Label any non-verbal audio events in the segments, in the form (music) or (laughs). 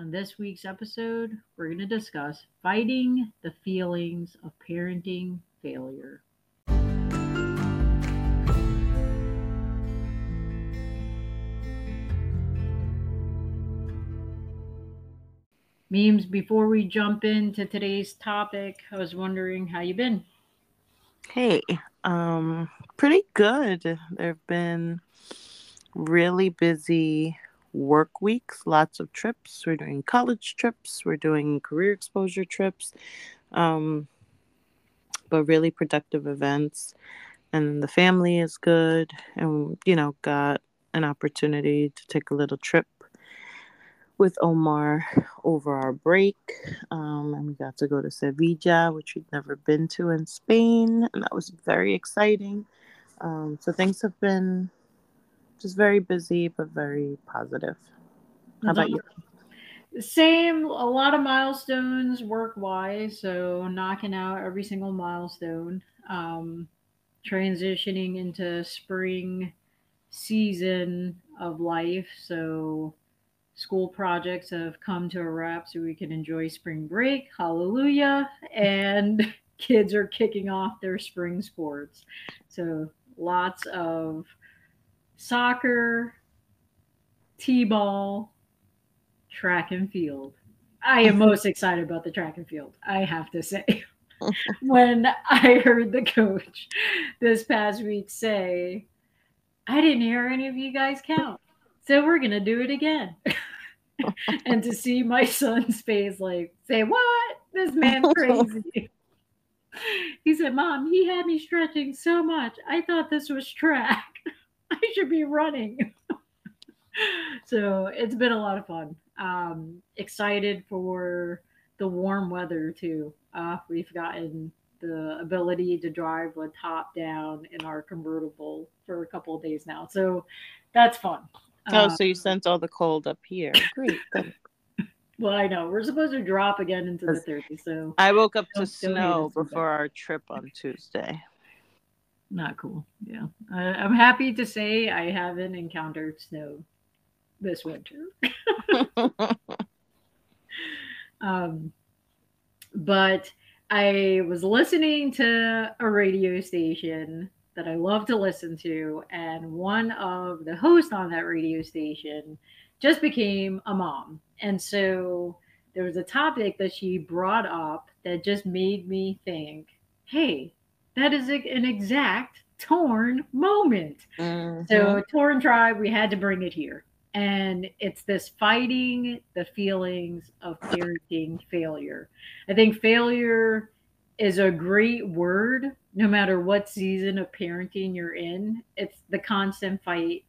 On this week's episode, we're going to discuss fighting the feelings of parenting failure. Mims, before we jump into today's topic, I was wondering how you've been? Hey, um, pretty good. There've been really busy work weeks, lots of trips. We're doing college trips, we're doing career exposure trips, um, but really productive events. And the family is good, and you know, got an opportunity to take a little trip with Omar over our break. Um, and we got to go to Sevilla, which we'd never been to in Spain, and that was very exciting. Um, so things have been just very busy, but very positive. How about you? Same, a lot of milestones work wise. So knocking out every single milestone. Um, transitioning into spring season of life. So school projects have come to a wrap so we can enjoy spring break. Hallelujah. And (laughs) kids are kicking off their spring sports. So lots of soccer, t ball, track and field. I am most (laughs) excited about the track and field, I have to say. (laughs) when I heard the coach this past week say, I didn't hear any of you guys count. So we're going to do it again. (laughs) and to see my son's face, like, say, What? This man's crazy. he said, Mom, he had me stretching so much. I thought this was track. (laughs) I should be running. (laughs) so it's been a lot of fun. Um, excited for the warm weather too. Uh, we've gotten the ability to drive with top down in our convertible for a couple of days now. So that's fun. Oh, um, so you sent all the cold up here. Great. (laughs) well, I know we're supposed to drop again into the 30s. So I woke up to snow before our trip on Tuesday not cool. Yeah, I, I'm happy to say I haven't encountered snow this winter. (laughs) um, but I was listening to a radio station that I love to listen to, and one of the hosts on that radio station just became a mom. And so there was a topic that she brought up that just made me think, hey, that is an exact torn moment. Mm-hmm. So, torn tribe, we had to bring it here. And it's this fighting the feelings of parenting failure. I think failure is a great word no matter what season of parenting you're in. It's the constant fight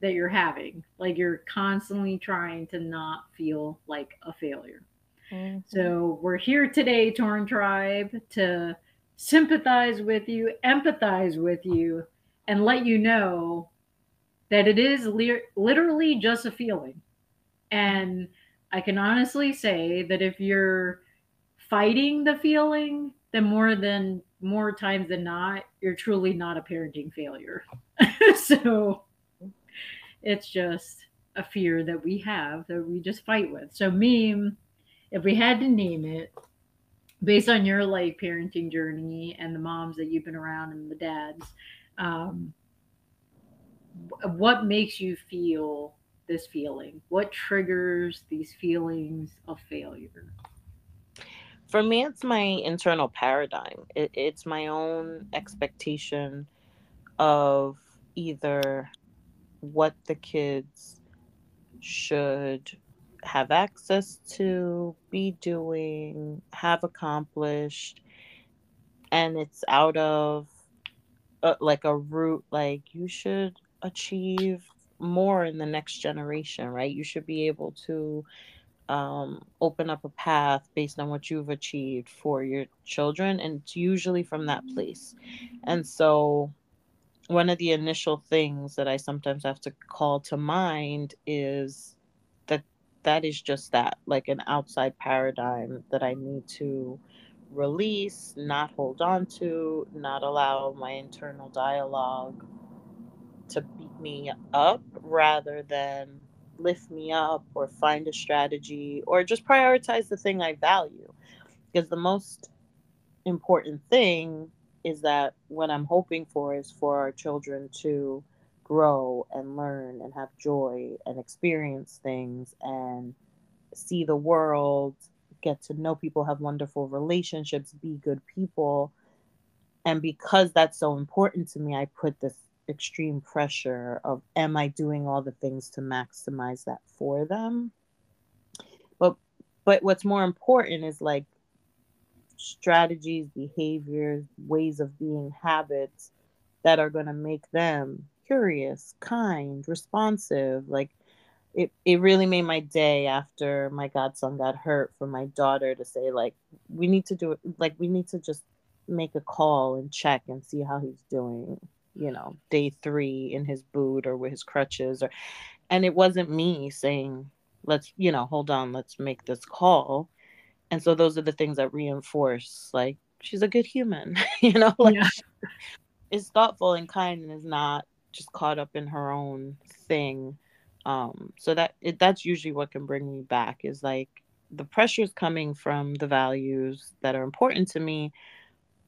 that you're having. Like you're constantly trying to not feel like a failure. Mm-hmm. So, we're here today, Torn Tribe, to sympathize with you, empathize with you, and let you know that it is li- literally just a feeling. And I can honestly say that if you're fighting the feeling, then more than more times than not, you're truly not a parenting failure. (laughs) so it's just a fear that we have that we just fight with. So meme, if we had to name it, based on your like parenting journey and the moms that you've been around and the dads um, what makes you feel this feeling? What triggers these feelings of failure? For me it's my internal paradigm. It, it's my own expectation of either what the kids should have access to, be doing, have accomplished, and it's out of uh, like a route like you should achieve more in the next generation, right? You should be able to um, open up a path based on what you've achieved for your children and it's usually from that place and so one of the initial things that i sometimes have to call to mind is that is just that like an outside paradigm that i need to release not hold on to not allow my internal dialogue to beat me up rather than lift me up or find a strategy or just prioritize the thing I value. Because the most important thing is that what I'm hoping for is for our children to grow and learn and have joy and experience things and see the world, get to know people, have wonderful relationships, be good people. And because that's so important to me, I put this extreme pressure of am I doing all the things to maximize that for them? But but what's more important is like strategies, behaviors, ways of being, habits that are going to make them curious, kind, responsive. Like it, it really made my day after my godson got hurt for my daughter to say like we need to do it like we need to just make a call and check and see how he's doing you know, day three in his boot or with his crutches or and it wasn't me saying, let's, you know, hold on, let's make this call. And so those are the things that reinforce like she's a good human, (laughs) you know, like yeah. (laughs) is thoughtful and kind and is not just caught up in her own thing. Um, so that it, that's usually what can bring me back is like the pressure is coming from the values that are important to me,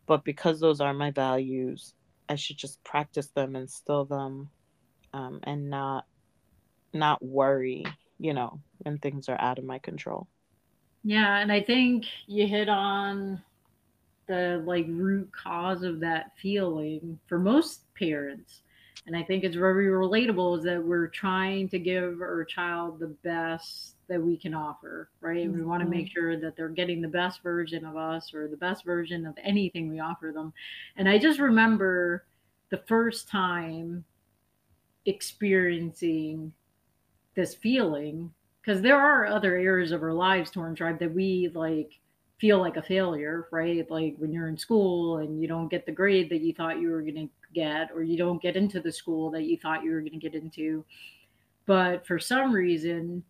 but because those are my values, I should just practice them, and instill them, um, and not not worry, you know, when things are out of my control. Yeah, and I think you hit on the like root cause of that feeling for most parents. And I think it's very relatable is that we're trying to give our child the best that we can offer, right? Mm-hmm. We want to make sure that they're getting the best version of us or the best version of anything we offer them. And I just remember the first time experiencing this feeling because there are other areas of our lives torn tribe that we like feel like a failure right like when you're in school and you don't get the grade that you thought you were going to get or you don't get into the school that you thought you were going to get into but for some reason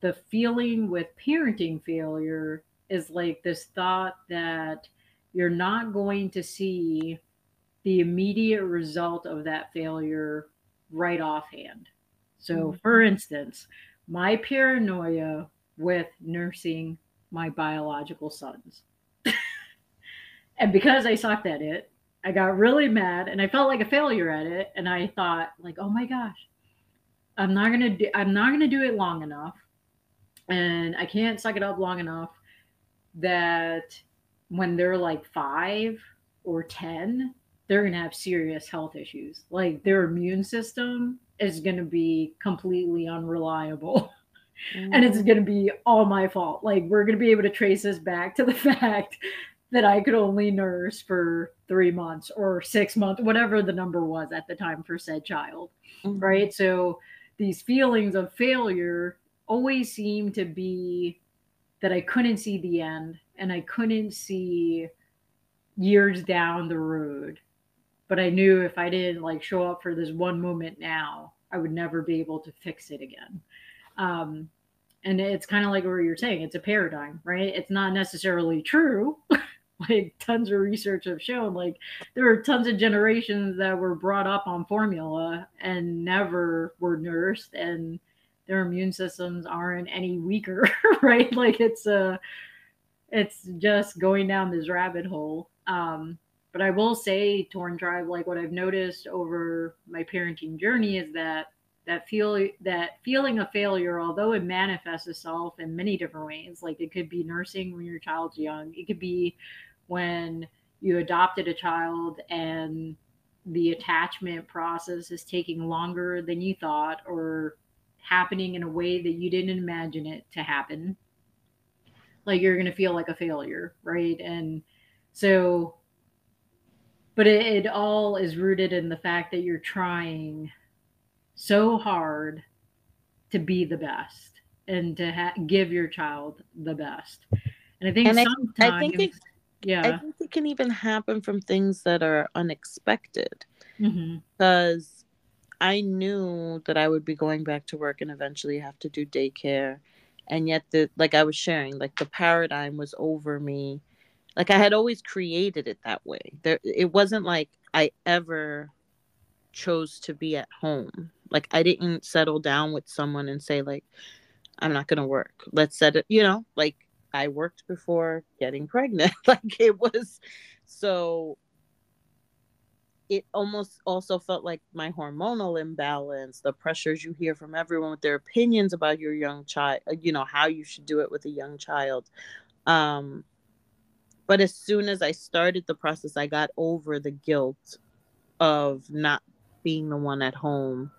the feeling with parenting failure is like this thought that you're not going to see the immediate result of that failure right offhand. So, mm-hmm. for instance, my paranoia with nursing my biological sons. (laughs) and because I sucked at it, I got really mad and I felt like a failure at it and I thought like, "Oh my gosh. I'm not going to do I'm not to do it long enough and I can't suck it up long enough that when they're like five or 10, they're going to have serious health issues. Like their immune system is going to be completely unreliable. Mm. (laughs) and it's going to be all my fault. Like we're going to be able to trace this back to the (laughs) fact that I could only nurse for three months or six months, whatever the number was at the time for said child. Mm-hmm. Right. So these feelings of failure always seem to be that I couldn't see the end and I couldn't see years down the road. But I knew if I didn't like show up for this one moment now, I would never be able to fix it again. Um, and it's kind of like what you're saying, it's a paradigm, right? It's not necessarily true. (laughs) (laughs) like tons of research have shown like there are tons of generations that were brought up on formula and never were nursed and their immune systems aren't any weaker, (laughs) right? Like it's a, uh, it's just going down this rabbit hole. Um, but I will say, Torn Tribe, like what I've noticed over my parenting journey is that that feel that feeling of failure, although it manifests itself in many different ways, like it could be nursing when your child's young, it could be when you adopted a child and the attachment process is taking longer than you thought, or happening in a way that you didn't imagine it to happen, like you're going to feel like a failure, right? And so, but it, it all is rooted in the fact that you're trying so hard to be the best. and to ha- give your child the best. And I think And I, sometimes, I think it, I think it can even happen from things that are unexpected. hmm Because I knew that I would be going back to work and eventually have to do daycare, and yet the like I was sharing, like the paradigm was over me. Like I had always created it that way. There, it wasn't like I ever chose to be at home. Like I didn't settle down with someone and say like I'm not going to work. Let's set it, you know, like I worked before getting pregnant. (laughs) like it was so it almost also felt like my hormonal imbalance, the pressures you hear from everyone with their opinions about your young child, you know, how you should do it with a young child. Um but as soon as I started the process, I got over the guilt of not being the one at home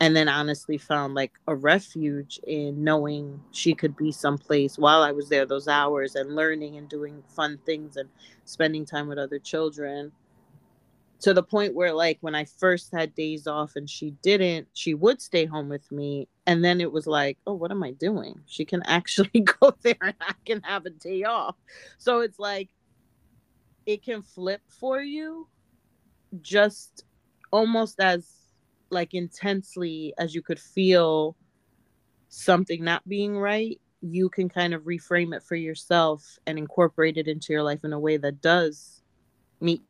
and then honestly found like a refuge in knowing she could be someplace while I was there those hours and learning and doing fun things and spending time with other children to the point where like when I first had days off and she didn't, she would stay home with me and then it was like, oh, what am I doing? She can actually (laughs) go there and I can have a day off. So it's like it can flip for you just almost as like intensely as you could feel something not being right you can kind of reframe it for yourself and incorporate it into your life in a way that does meet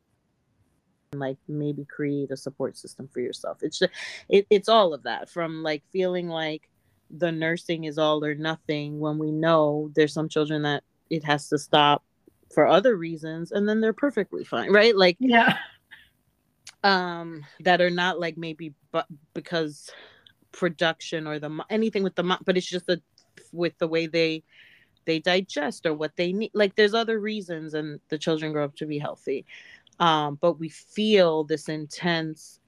like maybe create a support system for yourself. It's just, it, it's all of that from like feeling like the nursing is all or nothing when we know there's some children that it has to stop for other reasons and then they're perfectly fine right? Like yeah, um that are not like maybe but because production or the anything with the but it's just a with the way they they digest or what they need like there's other reasons and the children grow up to be healthy. Um but we feel this intense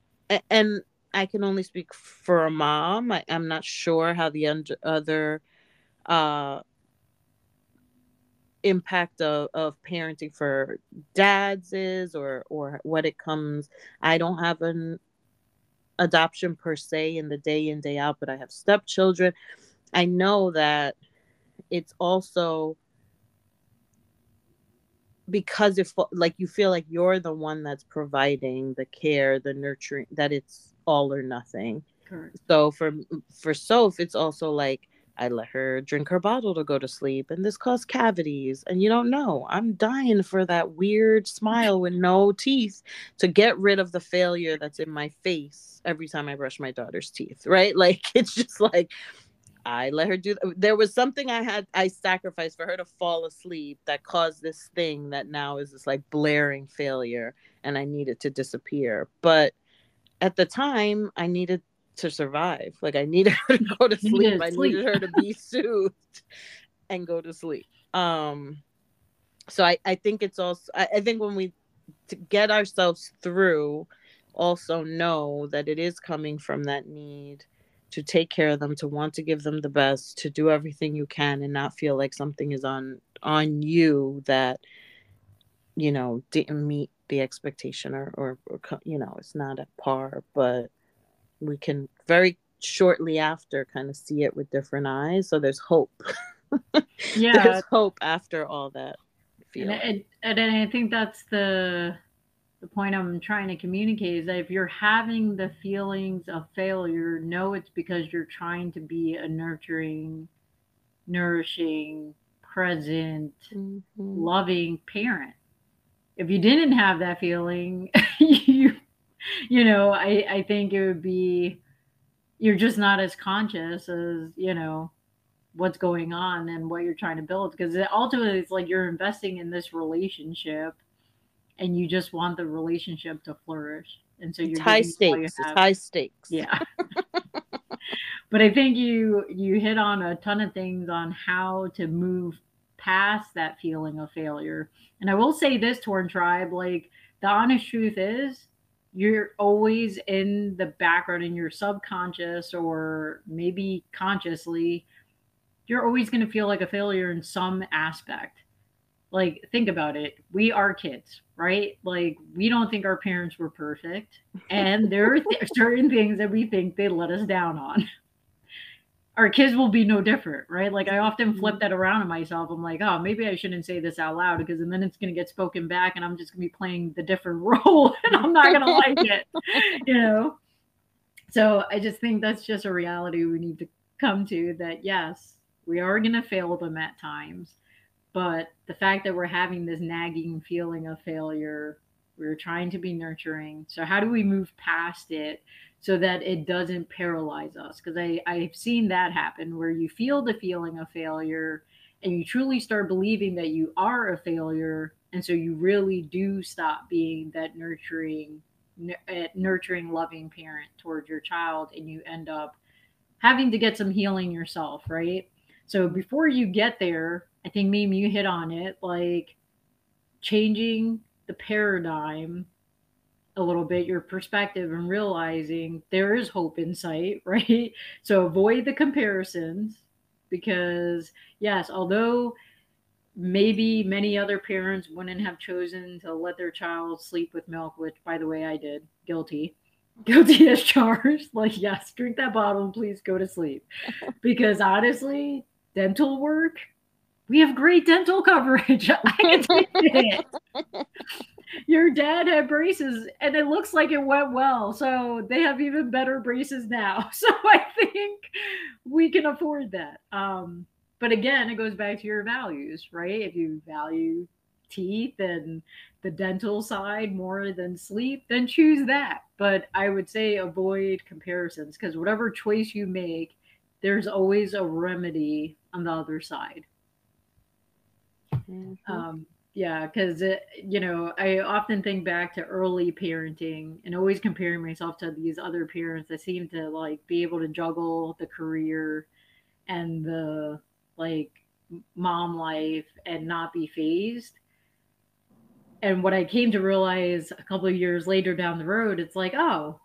and i can only speak for a mom. I, i'm not sure how the und- other uh impact of, of parenting for dads is or or what it comes. I don't have an adoption per se in the day in day out but i have stepchildren. I know that it's also because if like you feel like you're the one that's providing the care the nurturing that it's all or nothing. Correct. so for for soph it's also like i let her drink her bottle to go to sleep and this caused cavities and you don't know i'm dying for that weird smile with no teeth to get rid of the failure that's in my face every time i brush my daughter's teeth right (laughs) like it's just like I let her do. There was something I had I sacrificed for her to fall asleep that caused this thing that now is this like blaring failure, and I needed to disappear. But at the time, I needed to survive. Like I needed (laughs) her to go to sleep. needed I sleep. needed her to be (laughs) soothed and go to sleep. Um, so I I think it's also I, I think when we to get ourselves through, also know that it is coming from that need to take care of them to want to give them the best to do everything you can and not feel like something is on on you that you know didn't meet the expectation or or, or you know it's not at par but we can very shortly after kind of see it with different eyes so there's hope (laughs) Yeah, there's hope after all that and, feeling and and I think that's the the point I'm trying to communicate is that if you're having the feelings of failure, know it's because you're trying to be a nurturing, nourishing, present, Mhm. loving parent. If you didn't have that feeling, (laughs) you (laughs) you know, I I think it would be you're just not as conscious as, you know, what's going on and what you're trying to build because ultimately it's like you're investing in this relationship and you just want the relationship to flourish. And so you're high you stakes it's high stakes. Yeah. (laughs) (laughs) But i think you you hit on a ton of things on how to move past that feeling of failure. And i will say this torn tribe like the honest truth is you're always in the background in your subconscious or maybe consciously you're always going to feel like a failure in some aspect. Like think about it. We are kids right? Like we don't think our parents were perfect and there are th- certain things that we think they let us down on our kids will be no different, right? Like I often flip mm-hmm. that around on myself. I'm like, oh, maybe I shouldn't say this out loud because then it's going to get spoken back and I'm just going to be playing the different (laughs) role and I'm not going to like it, (laughs) you know? So I just think that's just a reality we need to come to that, yes, we are going to fail them at times. But the fact that we're having this nagging feeling of failure, we're trying to be nurturing. So, how do we move past it so that it doesn't paralyze us. Because I, I've seen that happen where you feel the feeling of failure and you truly start believing that you are a failure. And so you really do stop being that nurturing eh, nurturing loving parent towards your child and you end up having to get some healing yourself right? So before you get there i think maybe you hit on it like changing the paradigm a little bit your perspective and realizing there is hope in sight, (laughs) right? So avoid the comparisons because, yes, although maybe many other parents wouldn't have chosen to let their child sleep with milk, which, by the way, I did, guilty. (laughs) Guilty as charged. (laughs) Like, yes, drink that bottle and please go to sleep. because honestly, dental work, we have great dental coverage. I can take it your dad had braces and it looks like it went well. So they have even better braces now. (laughs) So I think we can afford that. Um, but again, it goes back to your values, right? If you value teeth and the dental side more than sleep, then choose that. But I would say avoid comparisons because whatever choice you make, there's always a remedy on the other side. Mm-hmm. Um, yeah, because you know, I often think back to early parenting and always comparing myself to these other parents that seem to like be able to juggle the career and the like mom life and not be phased. And what I came to realize a couple of years later down the road, it's like, oh,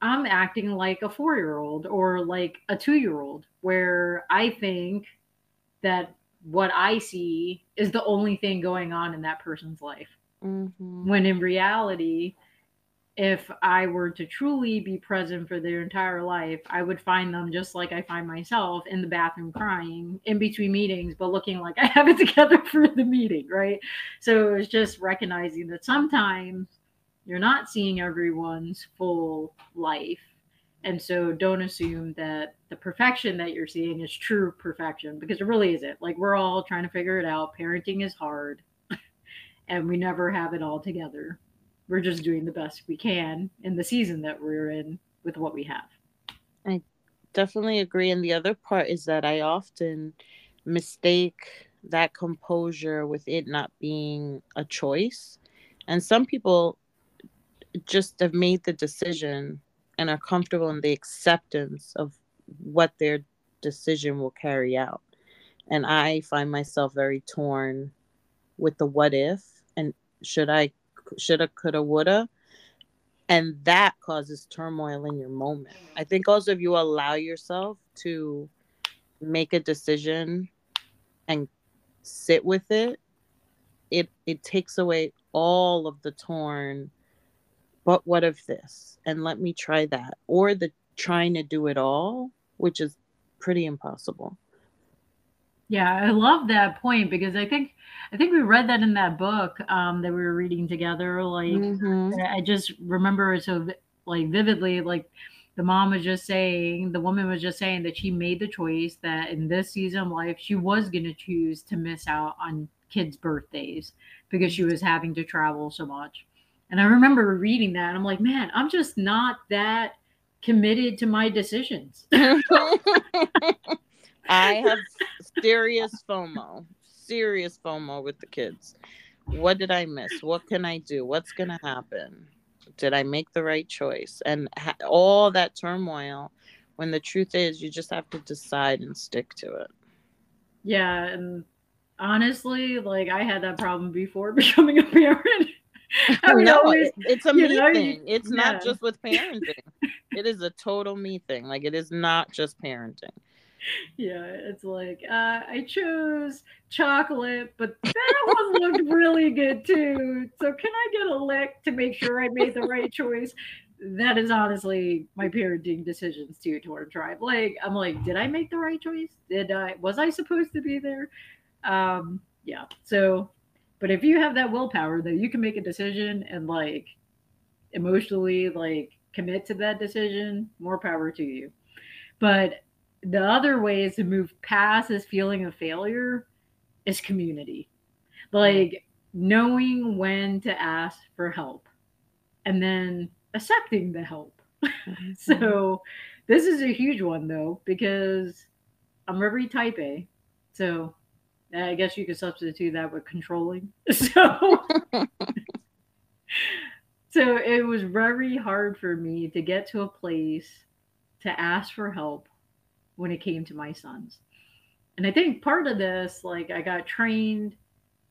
I'm acting like a four year old or like a two year old, where I think that what I see is the only thing going on in that person's life. Mm-hmm. When in reality, if I were to truly be present for their entire life, I would find them just like I find myself in the bathroom crying in between meetings, but looking like (laughs) I have it together for the meeting, right? So it's just recognizing that sometimes you're not seeing everyone's full life and so don't assume that the perfection that you're seeing is true perfection because it really isn't. Like we're all trying to figure it out. Parenting is hard (laughs) and we never have it all together. We're just doing the best we can in the season that we're in with what we have. I definitely agree. And the other part is that I often mistake that composure with it not being a choice. And some people just have made the decision and are comfortable in the acceptance of what their decision will carry out. And I find myself very torn with the what if and should I, shoulda, coulda, woulda. And that causes turmoil in your moment. I think also if you allow yourself to make a decision and sit with it, it it takes away all of the torn but what of this? And let me try that. Or the trying to do it all, which is pretty impossible. Yeah, I love that point because I think I think we read that in that book um, that we were reading together. Like mm-hmm. I just remember it so like vividly. Like the mom was just saying, the woman was just saying that she made the choice that in this season of life she was going to choose to miss out on kids' birthdays because she was having to travel so much. And I remember reading that. I'm like, man, I'm just not that committed to my decisions. (laughs) (laughs) I have serious FOMO, serious FOMO with the kids. What did I miss? What can I do? What's going to happen? Did I make the right choice? And ha- all that turmoil when the truth is you just have to decide and stick to it. Yeah. And honestly, like I had that problem before (laughs) becoming a parent. (laughs) I mean, no, always, it's a me know, thing. It's yeah. not just with parenting. it is a total me thing. Like it is not just parenting. Yeah, it's like uh, I chose chocolate, but that one looked really good too. So can I get a lick to make sure I made the right choice? that is honestly my parenting decisions too torn tribe. Like I'm like, did I make the right choice? Did I was I supposed to be there? Um, yeah. So, but if you have that willpower, that you can make a decision and like emotionally like commit to that decision, more power to you. But the other way is to move past this feeling of failure is community. Like knowing when to ask for help and then accepting the help. (laughs) Mm-hmm. so this is a huge one though, because I'm very type A. So I guess you could substitute that with controlling. (laughs) So so it was very hard for me to get to a place to ask for help when it came to my sons. And I think part of this, like I got trained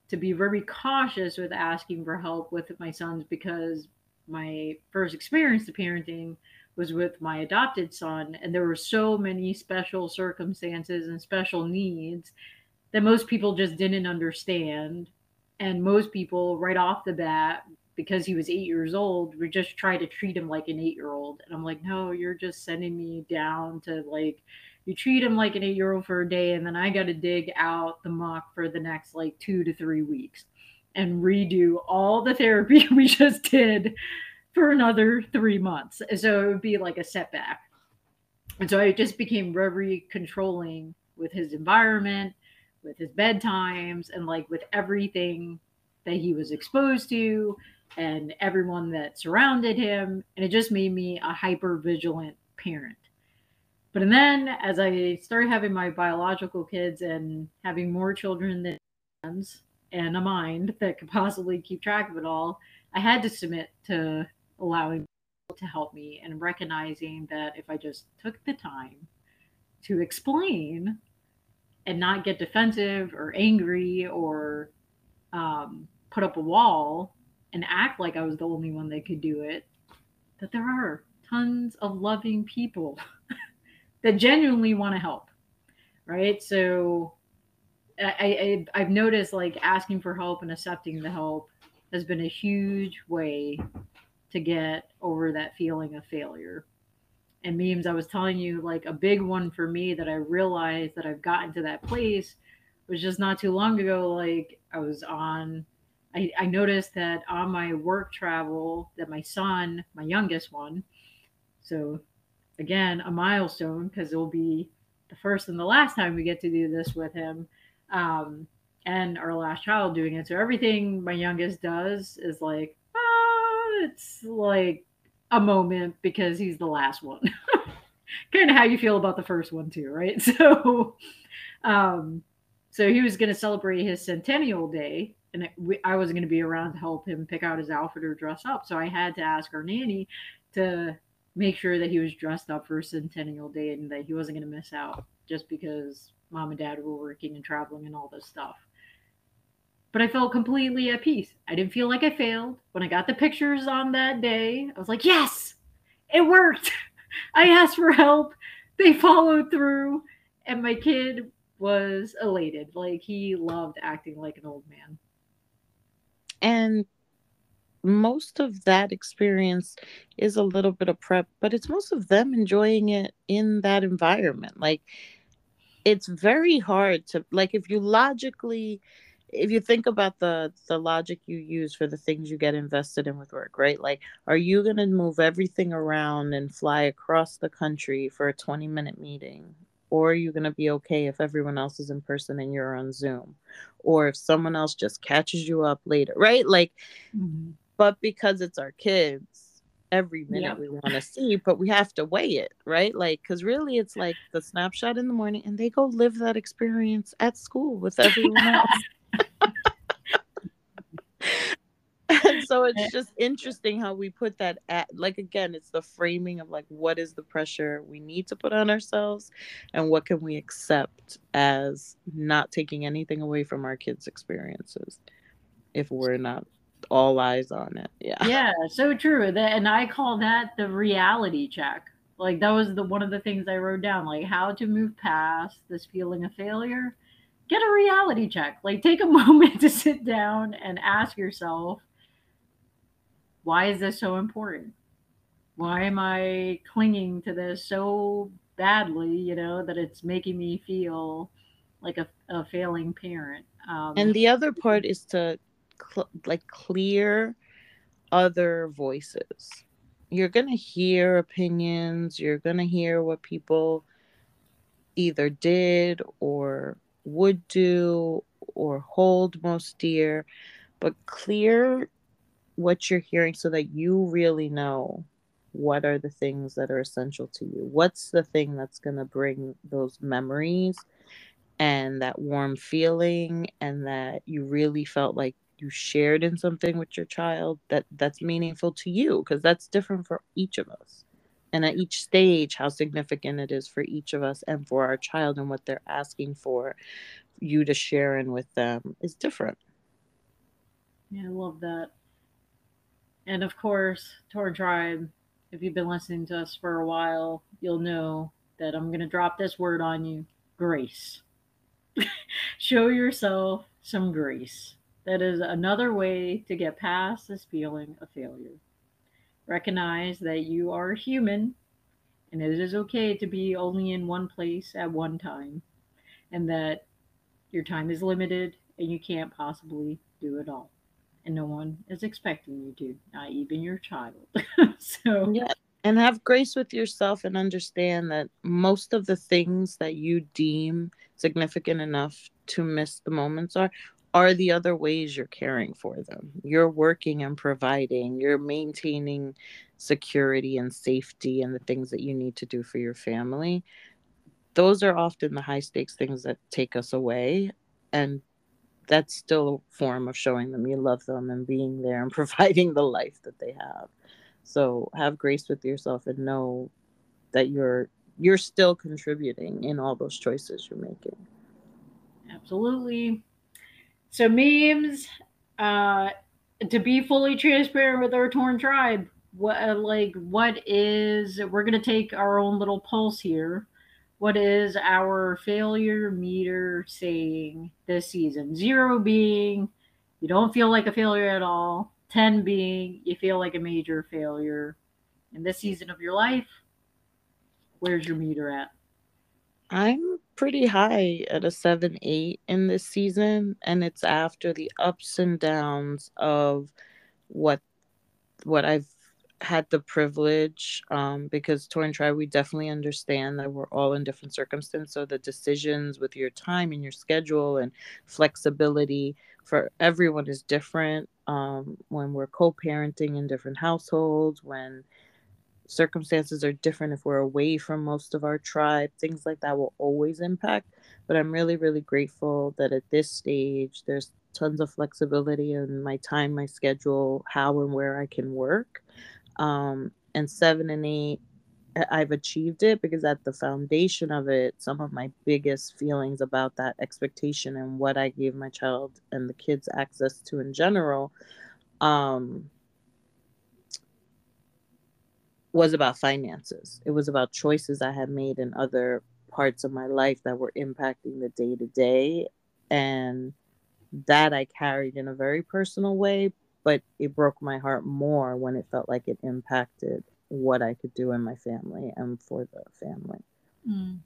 to be very cautious with asking for help with my sons because my first experience to parenting was with my adopted son and there were so many special circumstances and special needs that most people just didn't understand and most people right off the bat because he was eight years old would just try to treat him like an eight year old and i'm like no you're just sending me down to like you treat him like an eight year old for a day and then i got to dig out the muck for the next like two to three weeks and redo all the therapy (laughs) we just did for another three months. So it would be like a setback. And so I just became very controlling with his environment, with his bedtimes, and like with everything that he was exposed to and everyone that surrounded him. And it just made me a hyper vigilant parent. But and then as I started having my biological kids and having more children than friends and a mind that could possibly keep track of it all, I had to submit to allowing to help me and recognizing that if I just took the time to explain and not get defensive or angry or um, put up a wall and act like I was the only one that could do it, that there are tons of loving people (laughs) that genuinely want to help. Right. So I, I, I've noticed like asking for help and accepting the help has been a huge way to get over that feeling of failure. And Mims, I was telling you, like a big one for me that I realized that I've gotten to that place was just not too long ago. Like I was on, I, I noticed that on my work travel, that my son, my youngest one, so again, a milestone because it'll be the first and the last time we get to do this with him. Um, and our last child doing it. So everything my youngest does is like, ah, it's like a moment because he's the last one. (laughs) kind of how you feel about the first one too, right? (laughs) So, um, so he was going to celebrate his centennial day, and it, we, I wasn't going to be around to help him pick out his outfit or dress up. So I had to ask our nanny to make sure that he was dressed up for a centennial day and that he wasn't going to miss out just because mom and dad were working and traveling and all this stuff but I felt completely at peace. I didn't feel like I failed. When I got the pictures on that day, I was like, yes, it worked. (laughs) I asked for help. They followed through. And my kid was elated. Like he loved acting like an old man. And most of that experience is a little bit of prep, but it's most of them enjoying it in that environment. Like it's very hard to like if you logically if you think about the the logic you use for the things you get invested in with work right? Like are you going to move everything around and fly across the country for a 20 minute meeting? Or are you going to be okay if everyone else is in person and you're on zoom? Or if someone else just catches you up later right? Like mm-hmm. but because it's our kids every minute yep. we want to see but we have to weigh it right? Like because really it's like the snapshot in the morning and they go live that experience at school with everyone (laughs) else (laughs) and so it's eh. just interesting how we put that at like again it's the framing of like what is the pressure we need to put on ourselves and what can we accept as not taking anything away from our kids experiences if we're not all eyes on it. Yeah. Yeah so true. And i call that the reality check. Like that was the one of the things i wrote down like how to move past this feeling of failure get a reality check. Like take a (laughs) moment to sit down and ask yourself, why is this so important? why am I clinging to this so badly, you know, that it's making me feel like a, a failing parent. Um, and the other part is to cl- like clear other voices. You're going to hear opinions, you're going to hear what people either did or would do or hold most dear, but clear what you're hearing so that you really know what are the things that are essential to you. What's the thing that's going to bring those memories and that warm feeling and that you really felt like you shared in something with your child that that's meaningful to you because that's different for each of us and at each stage how significant it is for each of us and for our child and what they're asking for you to share in with them is different. Yeah i love that. And of course torn tribe if you've been listening to us for a while you'll know that i'm going to drop this word on you grace. (laughs) Show yourself some grace. That is another way to get past this feeling of failure Recognize that you are human and it is okay to be only in one place at one time and that your time is limited and you can't possibly do it all. And no one is expecting you to, not even your child. (laughs) so, yeah. And have grace with yourself and understand that most of the things that you deem significant enough to miss the moments are are the other ways you're caring for them. You're working and providing, you're maintaining security and safety and the things that you need to do for your family. Those are often the high stakes things that take us away. And that's still a form of showing them you love them and being there and (laughs) providing the life that they have. So have grace with yourself and know that you're you're still contributing in all those choices you're making. Absolutely. So Mims, uh, to be fully transparent with our torn tribe, what uh, like what is we're gonna take our own little pulse here. What is our failure meter saying this season? Zero being you don't feel like a failure at all. Ten being you feel like a major failure. In this season of your life, where's your meter at? I'm pretty high at a 7 8 in this season and it's after the ups and downs of what what I've had the privilege um, because Torn Tribe, we definitely understand that we're all in different circumstances. So the decisions with your time and your schedule and flexibility for everyone is different. Um, when we're co-parenting in different households, when circumstances are different if we're away from most of our tribe things like that will always impact but i'm really really grateful that at this stage there's tons of flexibility in my time my schedule how and where i can work um, and seven and eight i've achieved it because at the foundation of it some of my biggest feelings about that expectation and what i gave my child and the kids access to in general um, was about finances. It was about choices I had made in other parts of my life that were impacting the day to day. And that I carried in a very personal way, but it broke my heart more when it felt like it impacted what I could do in my family and for the family. Mm.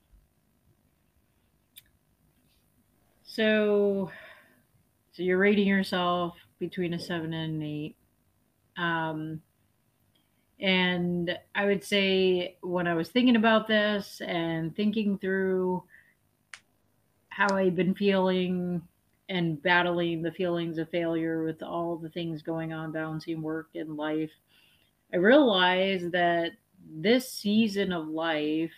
So, so you're rating yourself between a seven and an eight. Um, and I would say when I was thinking about this and thinking through how I've been feeling and battling the feelings of failure with all the things going on, balancing work and life, I realized that this season of life,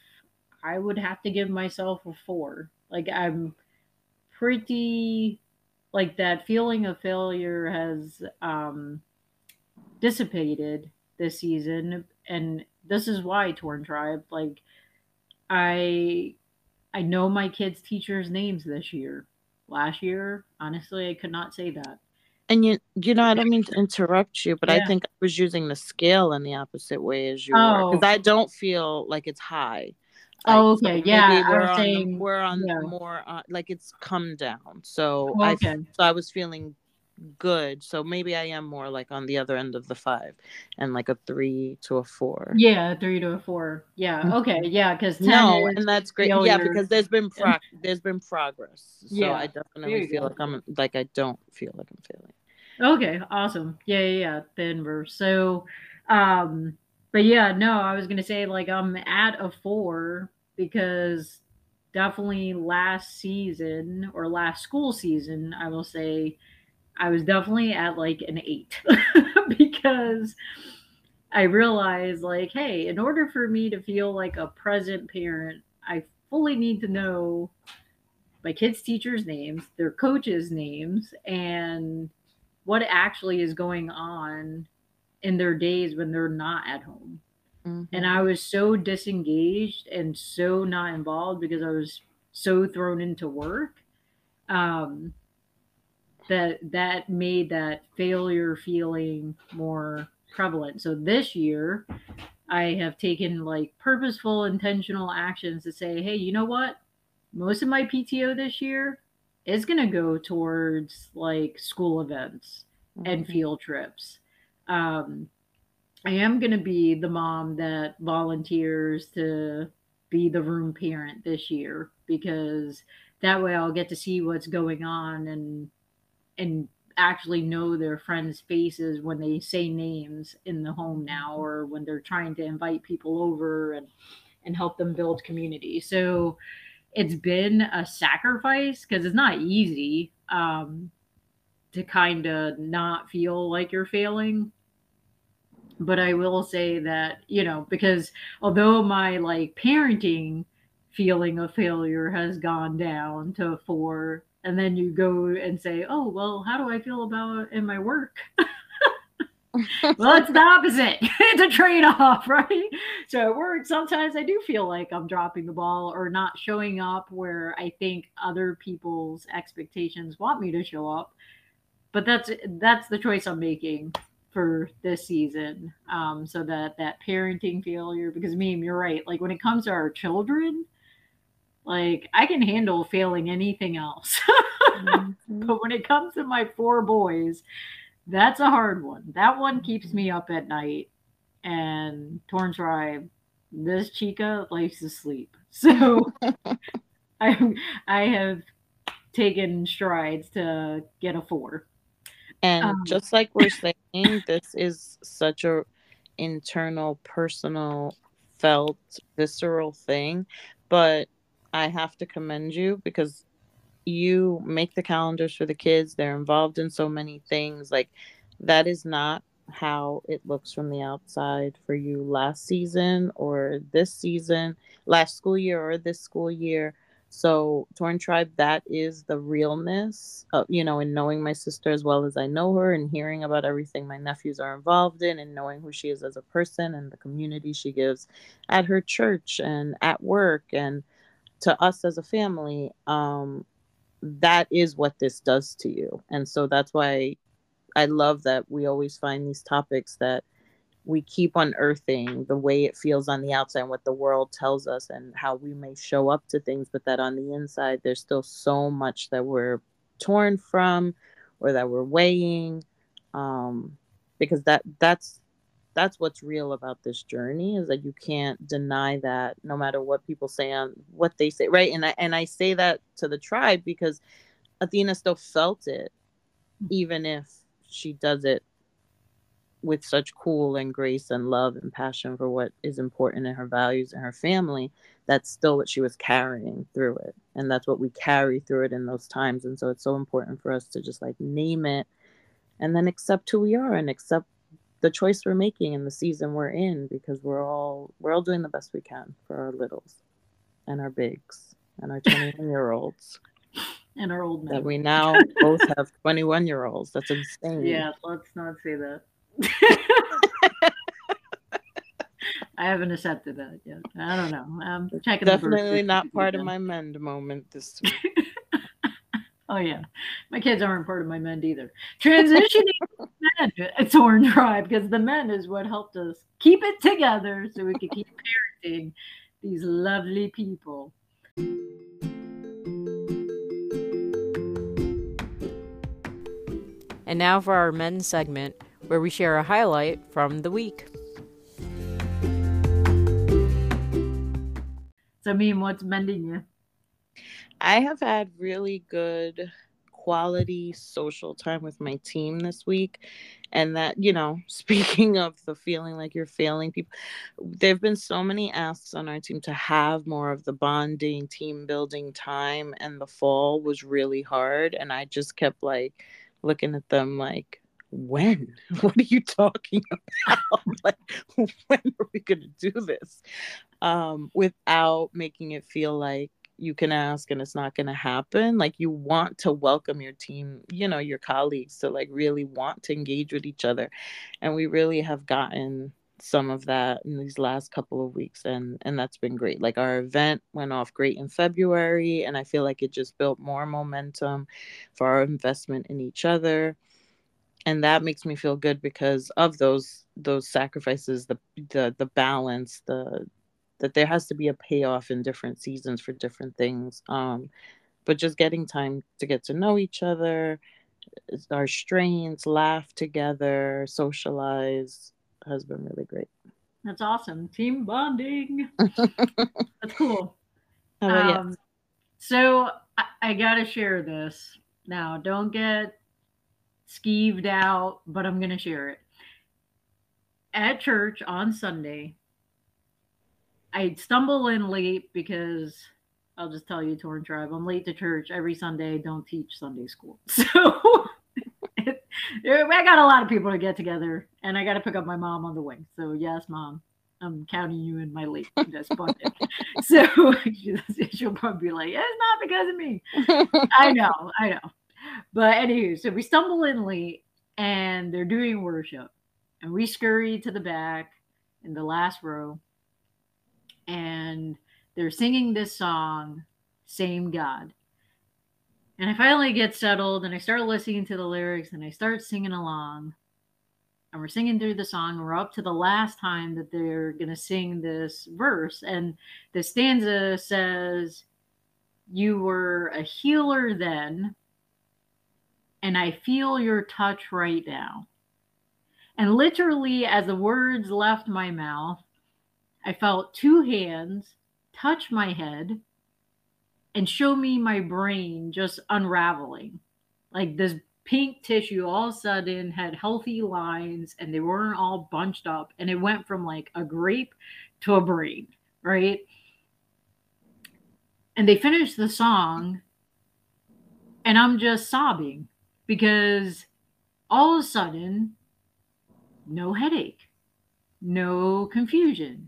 I would have to give myself a four. Like, I'm pretty, like, that feeling of failure has um, dissipated this season and this is why torn tribe like i i know my kids teachers names this year last year honestly i could not say that and you you know i don't mean to (laughs) interrupt you but yeah. i think i was using the scale in the opposite way as you oh. because i don't feel like it's high Oh, okay. yeah. We're on, saying, the, we're on yeah. more, uh, like it's come down. So, okay. I, so I was feeling good. So maybe I am more like on the other end of the five and like a three to a four. Yeah, three to a four. Yeah. Mhm. Okay. Yeah, because No, and that's great. Yeah, because there's been pro- there's been progress. So Yeah, I definitely feel go. like I'm like I don't feel like I'm failing. Okay, awesome. Yeah, yeah, yeah, Denver. So, um, but yeah, no, I was gonna say like I'm at a four because definitely last season or last school season, I will say I was definitely at like an eight (laughs) because I realized like, hey, in order for me to feel like a present parent, I fully need to know my kids' teachers' names, their coaches' names, and what actually is going on in their days when they're not at home. Mhm. And I was so disengaged and so not involved because I was so thrown into work um, that that made that failure feeling more prevalent. So this year, I have taken like purposeful, intentional actions to say, hey, you know what? Most of my PTO this year is going to go towards like school events and Mhm. field trips. Um, I am going to be the mom that volunteers to be the room parent this year because that way I'll get to see what's going on and and actually know their friends' faces when they say names in the home now or when they're trying to invite people over and and help them build community. So it's been a sacrifice because it's not easy um, to kind of not feel like you're failing but I will say that, you know, because although my like parenting feeling of failure has gone down to four, and then you go and say, oh, well, how do I feel about in my work? (laughs) well, it's the opposite. (laughs) it's a trade off, (laughs) right? So at work, sometimes I do feel like I'm dropping the ball or not showing up where I think other people's expectations want me to show up. But that's that's the choice I'm making for this season. Um, so that that parenting failure, because Mims, you're right. Like when it comes to our children, like I can handle failing anything else. (laughs) Mhm. but when it comes to my four boys, that's a hard one. That one keeps me up at night. And Torn Tribe, this chica likes to sleep. (laughs) So (laughs) I I have taken strides to get a four. And Um, just like we're saying, this is such a internal, personal, felt, visceral thing. But I have to commend you because you make the calendars for the kids. They're involved in so many things. Like that is not how it looks from the outside for you last season or this season, last school year or this school year. So, Torn Tribe, that is the realness, of, you know, in knowing my sister as well as I know her and hearing about everything my nephews are involved in and knowing who she is as a person and the community she gives at her church and at work and to us as a family. Um, that is what this does to you. And so that's why I love that we always find these topics that we keep unearthing the way it feels on the outside and what the world tells us and how we may show up to things, but that on the inside, there's still so much that we're torn from or that we're weighing. Um, because that that's that's what's real about this journey is that you can't deny that no matter what people say on what they say right? And i and i say that to the tribe because athena still felt it hmm. even if she does it with such cool and grace and love and passion for what is important in her values and her family that's still what she was carrying through it. And that's what we carry through it in those times. And so it's so important for us to just like name it and then accept who we are and accept the choice we're making in the season we're in because we're all we're all doing the best we can for our littles and our bigs and our 21 year olds (laughs) and our old men that we now (laughs) both have 21 year olds that's insane Yeah, let's not say that. (laughs) I haven't accepted that yet. I don't know. I'm checking. definitely not part of my mend moment this week Oh yeah, my kids aren't part of my mend either. Transitioning from mend to Torn (laughs) Tribe because the mend is what helped us keep it together so we could keep parenting these lovely people. And now for our men's segment, where we share a highlight from the week. So, I mean, what's mending you? I have had really good quality social time with my team this week. And that, you know, (laughs) speaking of the feeling like you're failing people, there have been so many asks on our team to have more of the bonding, team building time. And the fall was really hard. And I just kept like looking at them like, when? (laughs) What are you talking about? (laughs) like, when are we going to do this? Um, without making it feel like you can ask and it's not going to happen. Like, you want to welcome your team, you know, your colleagues to like really want to engage with each other. And we really have gotten some of that in these last couple of weeks and and that's been great like our event went off great in february and i feel like it just built more momentum for our investment in each other and that makes me feel good because of those those sacrifices the the the balance the that there has to be a payoff in different seasons for different things um but just getting time to get to know each other our strains laugh together socialize has been really great. That's awesome. Team bonding. (laughs) That's cool. Um, so I, I gotta share this. Now don't get skeeved out, but I'm going to share it. At church on Sunday, I stumble in late because I'll just tell you, Torn Tribe, I'm late to church every Sunday. Don't teach Sunday school. (laughs) So (laughs) I got a lot of people to get together, and I got to pick up my mom on the way. So, yes, mom, I'm counting you in my late (laughs) bucket. so she'll probably be like, it's not because of me. I know, I know. But anywho, so we stumble in late and they're doing worship. And we scurry to the back in the last row. And they're singing this song, Same God. And I finally get settled and I start listening to the lyrics and I start singing along. And we're singing through the song. We're up to the last time that they're going to sing this verse. And the stanza says, You were a healer then, and I feel your touch right now. And literally, as the words left my mouth, I felt two hands touch my head and show me my brain just unraveling. Like this pink tissue all of a sudden had healthy lines and they weren't all bunched up. And it went from like a grape to a brain, right? And they finished the song and I'm just sobbing because all of a sudden, no headache, no confusion,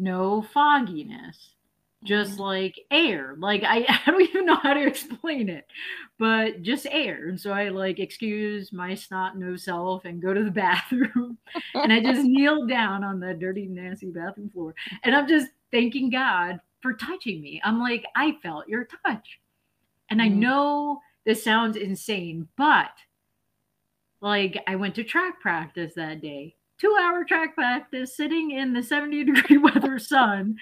no fogginess, just mm-hmm. like air. Like I, (laughs) I don't even know how to explain it, but just air. And so I like excuse my snot nose self and go to the (laughs) bathroom, and I just (laughs) kneel down on the dirty, nasty bathroom floor, and I'm just thanking God for touching me. I'm like, I felt your touch, and. I mm-hmm. know this sounds insane, but like I went to track practice that day, two hour track practice, sitting in the 70 degree (laughs) weather sun,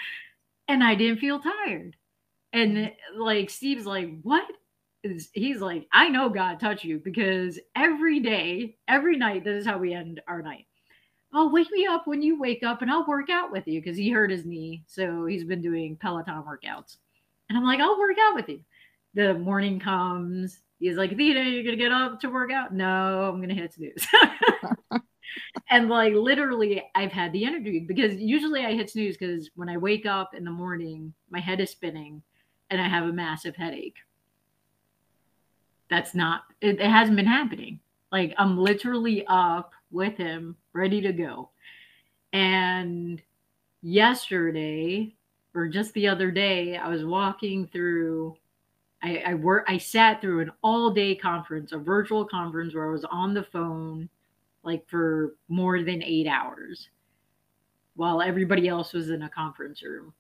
and I didn't feel tired. And mm-hmm. like Steve's like, what? He's like, I know God touched you because every day, every night, this is how we end our night. Oh, wake me up when you wake up and I'll work out with you because he hurt his knee. So he's been doing Peloton workouts. And I'm like, I'll work out with you the morning comes. He's like, Theta, you're gonna get up to work out? No, I'm gonna hit snooze. (laughs) (laughs) and like literally, I've had the energy because usually I hit snooze because when I wake up in the morning, my head is spinning and I have a massive headache. That's not it, it hasn't been happening. Like I'm literally up with him, ready to go. And yesterday, or just the other day, I was walking through I, I work I sat through an all day conference, a virtual conference where I was on the phone like for more than eight hours while everybody else was in a conference room.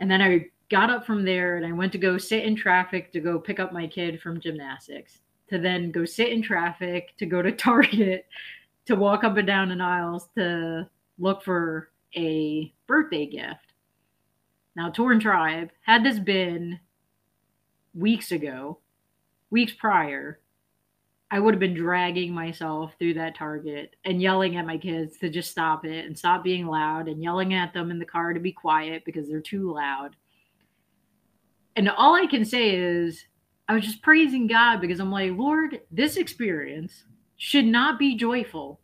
And then I got up from there and I went to go sit in traffic to go pick up my kid from gymnastics, to then go sit in traffic to go to (laughs) Target, to walk up and down an aisles to look for a birthday gift. Now, Torn Tribe, had this been weeks ago, weeks prior, I would have been dragging myself through that Target and yelling at my kids to just stop it and stop being loud and yelling at them in the car to be quiet because they're too loud. And all I can say is, I was just praising God because I'm like, Lord, this experience should not be joyful,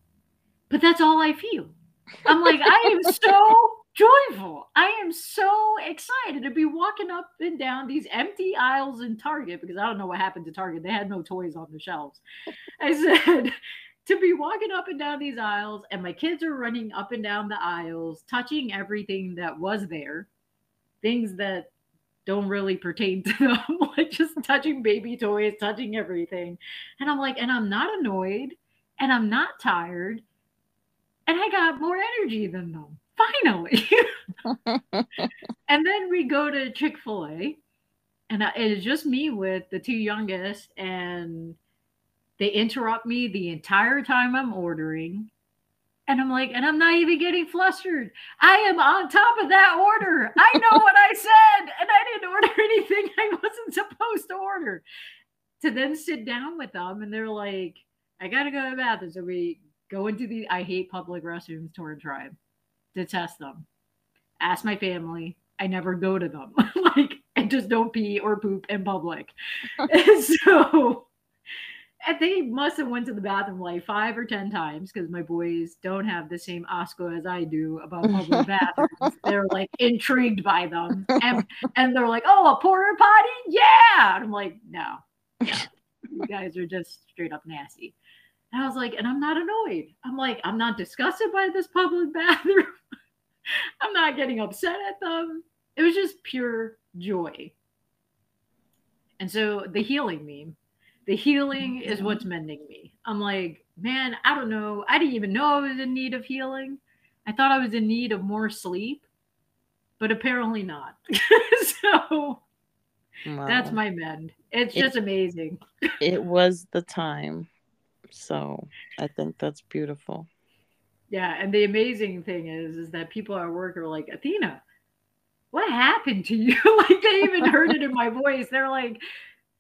but that's all I feel. I'm like, I am so joyful. I am so excited to be walking up and down these empty aisles in Target because I don't know what happened to Target. They had no toys on the shelves. (laughs) I said, to be walking up and down these aisles, and my kids are running up and down the aisles, touching everything that was there, things that don't really pertain to (laughs) them, like just touching baby toys, touching everything. And I'm like, and I'm not annoyed and I'm not tired. And I got more energy than them, finally. (laughs) and then we go to Chick fil A, and it's just me with the two youngest, and they interrupt me the entire time I'm ordering. And I'm like, and I'm not even getting flustered. I am on top of that order. I know what I (laughs) said, and I didn't order anything I wasn't supposed to order. To then sit down with them, and they're like, I gotta go to the bathroom. So we go into the I hate public restrooms, Torn Tribe. Detest them. Ask my family. I never go to them. (laughs) like I just don't pee or poop in public. and (laughs) (laughs) so and they must have went to the bathroom like five or ten times because my boys don't have the same Osco as I do about public bathrooms. they're like intrigued by them, and and they're like, "Oh, a porta potty? Yeah!" And I'm like, "No, you guys are just straight up nasty." And I was like, and I'm not annoyed. I'm like, I'm not disgusted by this public bathroom. (laughs) I'm not getting upset at them. It was just pure joy. And so the healing Mims the healing is what's mending me. I'm like, man, I don't know. I didn't even know I was in need of healing. I thought I was in need of more sleep, but apparently not. (laughs) so wow. that's my mend. It's it, just amazing. it was the time. So I think that's beautiful. Yeah, and the amazing thing is is that people at work are like, Athena, what happened to you? (laughs) like they even heard it in my voice. They're like,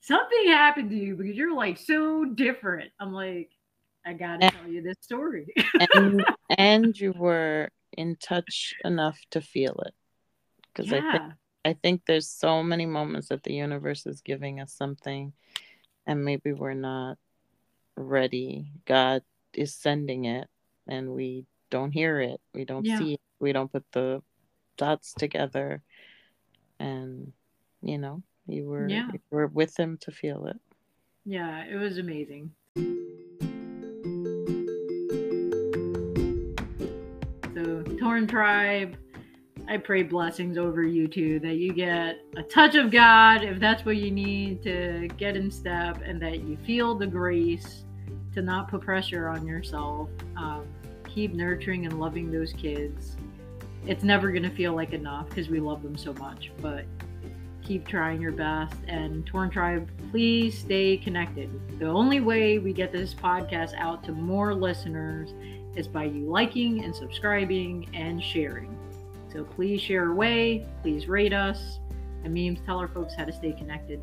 something happened to you because you're like so different. I'm like, I gotta and, tell you this story. and, (laughs) and you were in touch enough to feel it. Because yeah. I think I think there's so many moments that the universe is giving us something and maybe we're not ready. God is sending it and we don't hear it. We don't yeah. see it. We don't put the dots together. And you know, you were yeah. you were with them to feel it. Yeah, it was amazing. So, Torn Tribe, I pray blessings over you too, that you get a touch of God if that's what you need to get in step, and that you feel the grace to not put pressure on yourself. Um, keep nurturing and loving those kids. It's never going to feel like enough because we love them so much, but keep trying your best. And Torn Tribe, please stay connected. The only way we get this podcast out to more listeners is by you liking and subscribing and sharing. So please share away, please rate us, and Mims tell our folks how to stay connected.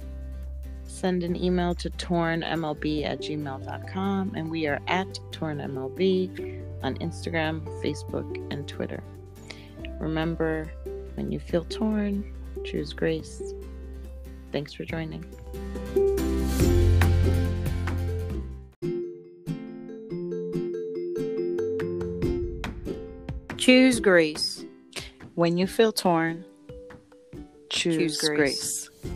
Send an email to tornmlb at gmail.com, and we are at tornmlb on Instagram, Facebook, and Twitter. Remember, when you feel torn, choose grace. Thanks for joining. Choose grace. When you feel torn, choose, choose grace. grace.